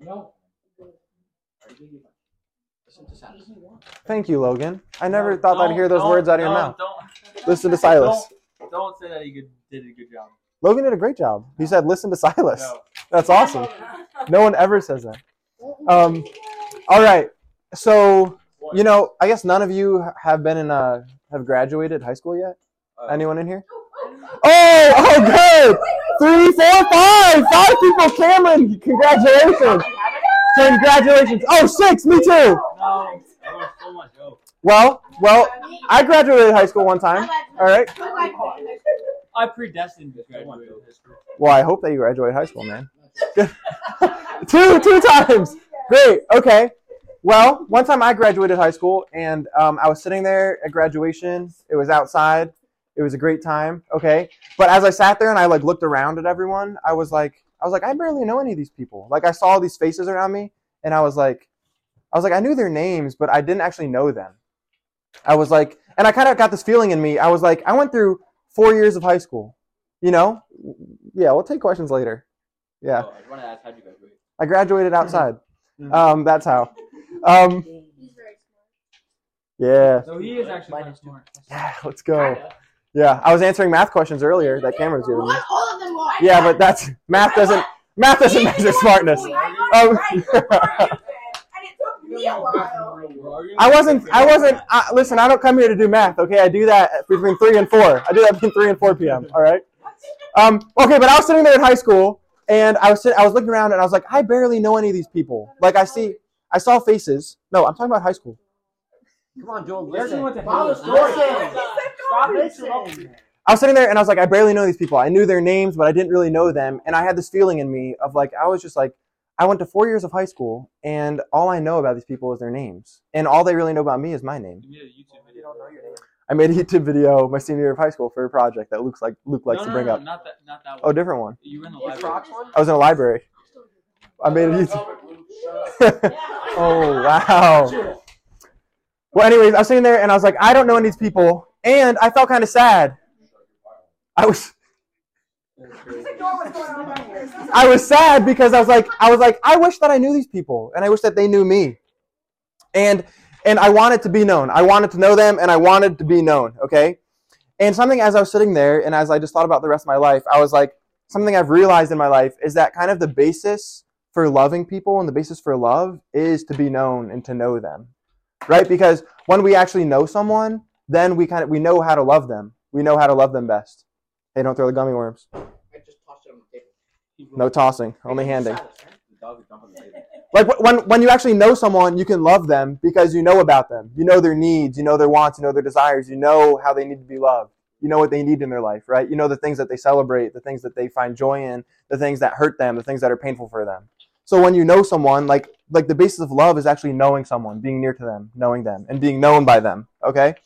No. Thank you, Logan. I never thought I'd Don't- hear those don't- words out of your don't- mouth. Don't, Listen to Silas. Don't, don't say that he good, did a good job. Logan did a great job. He said, "Listen to Silas." No. That's awesome. No one ever says that. Um, all right. So you know, I guess none of you have been in uh have graduated high school yet. Uh, Anyone in here? Oh, oh, good. Three, four, five, five people. Cameron, congratulations. Congratulations. Oh, six. Me too. No, that was so much. Well, well, I graduated high school one time. All right. I predestined to graduate high school. Well, I hope that you graduate high school, man. two, two times. Great. Okay. Well, one time I graduated high school, and um, I was sitting there at graduation. It was outside. It was a great time. Okay. But as I sat there and I like looked around at everyone, I was like, I was like, I barely know any of these people. Like I saw all these faces around me, and I was like, I was like, I knew their names, but I didn't actually know them. I was like, and I kind of got this feeling in me. I was like, I went through four years of high school. You know? Yeah, we'll take questions later. Yeah. Oh, I want to ask, how'd you graduate? I graduated outside. Mhm. Um, that's how. Um, yeah. So he is actually kind of smart. Yeah, let's go. Yeah, I was answering math questions earlier that Cameron was giving me. All of them were. Yeah, but that's math doesn't math doesn't measure smartness. Um, I wasn't. I wasn't. Uh, listen, I don't come here to do math. Okay, I do that between three and four. I do that between three and four p.m. All right. Um. Okay, but I was sitting there in high school, and I was sit, I was looking around, and I was like, I barely know any of these people. Like I see, I saw faces. No, I'm talking about high school. Come on, Joel, There's listen. One to Follow hate. story. Stop Listen. I was sitting there and I was like, I barely know these people. I knew their names, but I didn't really know them. And I had this feeling in me of like, I was just like, I went to four years of high school, and all I know about these people is their names, and all they really know about me is my name. You made a YouTube video. I made a YouTube video my senior year of high school for a project that looks like Luke likes no, to no, bring no, up. not that, not that Oh, one. different one. You were in the Is library. Crocs one? I was in a library. I made a YouTube. oh wow. Well, anyways, I was sitting there and I was like, I don't know any of these people, and I felt kind of sad. I was. I was sad because I was like, I was like, I wish that I knew these people, and I wish that they knew me, and and I wanted to be known. I wanted to know them, and I wanted to be known. Okay, and something as I was sitting there, and as I just thought about the rest of my life, I was like, something I've realized in my life is that kind of the basis for loving people and the basis for love is to be known and to know them, right? Because when we actually know someone, then we kind of we know how to love them. We know how to love them best. Hey, don't throw the gummy worms. I just tossed it on the table. No tossing, only handing. Silas, man. The dog is jumping on the table. Like when when you actually know someone, you can love them because you know about them. You know their needs, you know their wants, you know their desires, you know how they need to be loved. You know what they need in their life, right? You know the things that they celebrate, the things that they find joy in, the things that hurt them, the things that are painful for them. So when you know someone, like like the basis of love is actually knowing someone, being near to them, knowing them, and being known by them. Okay.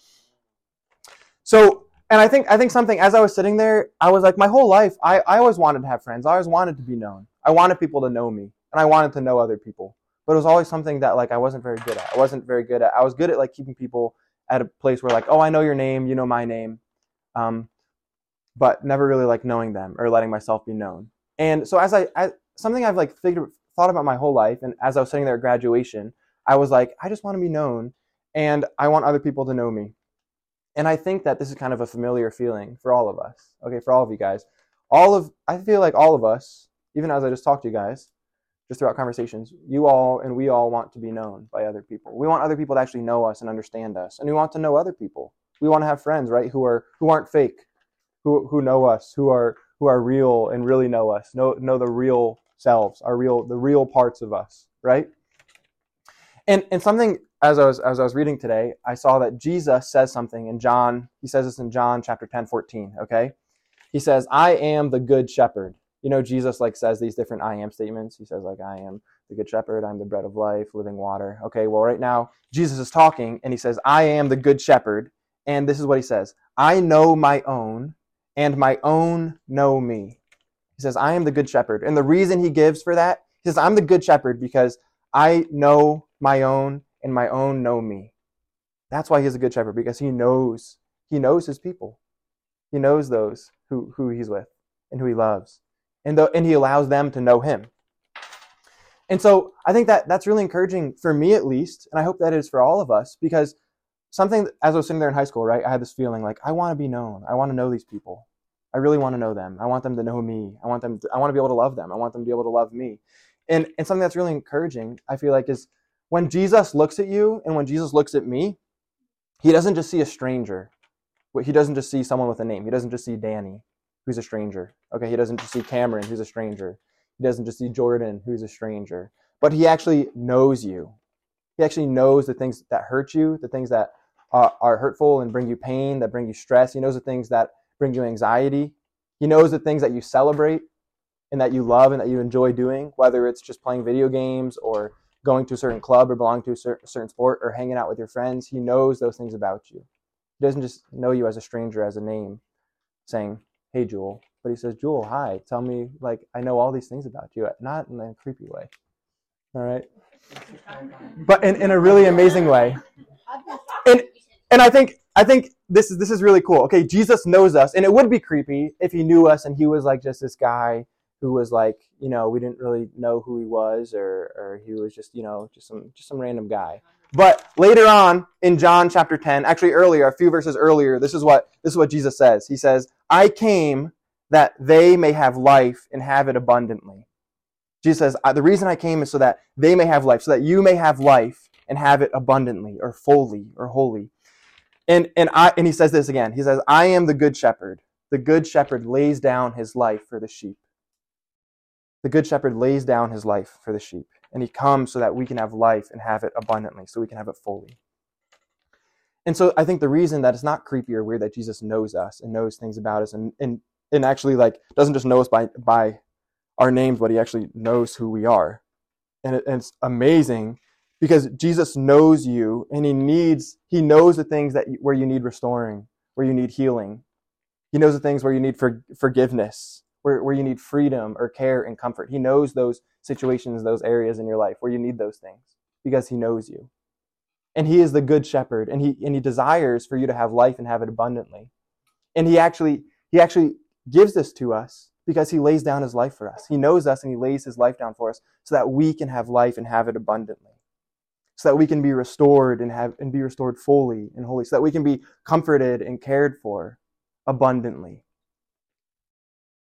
So and I think I think something as I was sitting there, I was like, my whole life, I, I always wanted to have friends. I always wanted to be known. I wanted people to know me, and I wanted to know other people. But it was always something that like I wasn't very good at. I wasn't very good at. I was good at like keeping people at a place where like, oh, I know your name, you know my name, um, but never really like knowing them or letting myself be known. And so as I, I something I've like figured thought about my whole life, and as I was sitting there at graduation, I was like, I just want to be known, and I want other people to know me. And I think that this is kind of a familiar feeling for all of us. Okay, for all of you guys. All of I feel like all of us, even as I just talked to you guys, just throughout conversations, you all and we all want to be known by other people. We want other people to actually know us and understand us. And we want to know other people. We want to have friends, right, who are who aren't fake, who who know us, who are who are real and really know us, know know the real selves, our real the real parts of us, right? And and something as I was as I was reading today, I saw that Jesus says something in John. He says this in John chapter 10, 14, okay? He says, I am the good shepherd. You know, Jesus like says these different I am statements. He says, like, I am the good shepherd, I'm the bread of life, living water. Okay, well, right now, Jesus is talking and he says, I am the good shepherd. And this is what he says I know my own, and my own know me. He says, I am the good shepherd. And the reason he gives for that, he says, I'm the good shepherd because I know my own, and my own know me. That's why he's a good shepherd, because he knows, he knows his people. He knows those who, who he's with and who he loves. And, the, and he allows them to know him. And so I think that that's really encouraging for me at least, and I hope that is for all of us because something as I was sitting there in high school, right, I had this feeling like I want to be known. I want to know these people. I really want to know them. I want them to know me. I want them to, I want to be able to love them. I want them to be able to love me. And and something that's really encouraging, I feel like is when Jesus looks at you and when Jesus looks at me, he doesn't just see a stranger. He doesn't just see someone with a name. He doesn't just see Danny, who's a stranger. Okay, he doesn't just see Cameron, who's a stranger. He doesn't just see Jordan, who's a stranger. But he actually knows you. He actually knows the things that hurt you, the things that are, are hurtful and bring you pain, that bring you stress. He knows the things that bring you anxiety. He knows the things that you celebrate and that you love and that you enjoy doing, whether it's just playing video games or going to a certain club or belonging to a certain sport or hanging out with your friends. He knows those things about you. He doesn't just know you as a stranger, as a name, saying, Hey, Jewel. But he says, Jewel, hi, tell me, like, I know all these things about you, not in a creepy way. All right? But in, in a really amazing way. And, and I think I think this is this is really cool. Okay, Jesus knows us, and it would be creepy if he knew us and he was like just this guy who was like, you know, we didn't really know who he was, or or he was just, you know, just some just some random guy. But later on in John chapter 10, actually earlier, a few verses earlier, this is what this is what Jesus says. He says, "I came that they may have life and have it abundantly." Jesus says, "The reason I came is so that they may have life, so that you may have life and have it abundantly or fully or wholly." And and I and he says this again. He says, "I am the good shepherd. The good shepherd lays down his life for the sheep." The good shepherd lays down his life for the sheep, and he comes so that we can have life and have it abundantly, so we can have it fully. And so I think the reason that it's not creepy or weird that Jesus knows us and knows things about us and, and, and actually like doesn't just know us by, by our names, but he actually knows who we are. And, it, and it's amazing because Jesus knows you and he needs, he knows the things that where you need restoring, where you need healing. He knows the things where you need for, forgiveness where, where you need freedom or care and comfort. He knows those situations, those areas in your life where you need those things because he knows you. And he is the good shepherd and he, and he desires for you to have life and have it abundantly. And he actually, he actually gives this to us because he lays down his life for us. He knows us and he lays his life down for us so that we can have life and have it abundantly. So that we can be restored and have and be restored fully and wholly, so that we can be comforted and cared for abundantly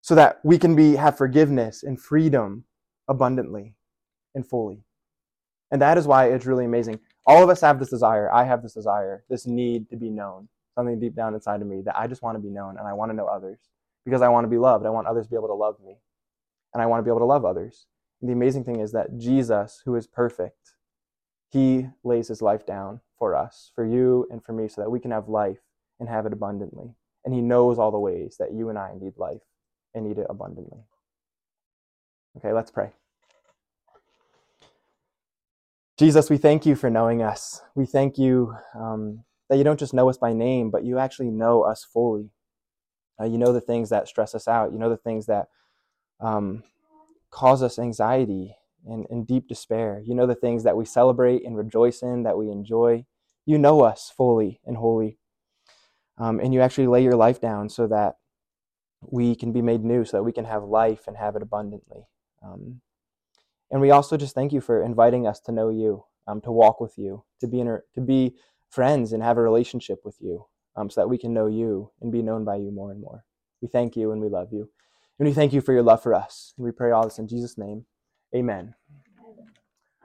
so that we can be have forgiveness and freedom abundantly and fully. And that is why it's really amazing. All of us have this desire. I have this desire, this need to be known. Something deep down inside of me that I just want to be known and I want to know others because I want to be loved. I want others to be able to love me. And I want to be able to love others. And the amazing thing is that Jesus, who is perfect, he lays his life down for us, for you and for me, so that we can have life and have it abundantly. And he knows all the ways that you and I need life and eat it abundantly. Okay, let's pray. Jesus, we thank you for knowing us. We thank you um, that you don't just know us by name, but you actually know us fully. Uh, you know the things that stress us out. You know the things that um, cause us anxiety and, and deep despair. You know the things that we celebrate and rejoice in, that we enjoy. You know us fully and wholly. Um, and you actually lay your life down so that we can be made new so that we can have life and have it abundantly. Um, and we also just thank you for inviting us to know you, um, to walk with you, to be in a, to be friends and have a relationship with you, um, so that we can know you and be known by you more and more. We thank you and we love you, and we thank you for your love for us. And we pray all this in Jesus' name, Amen.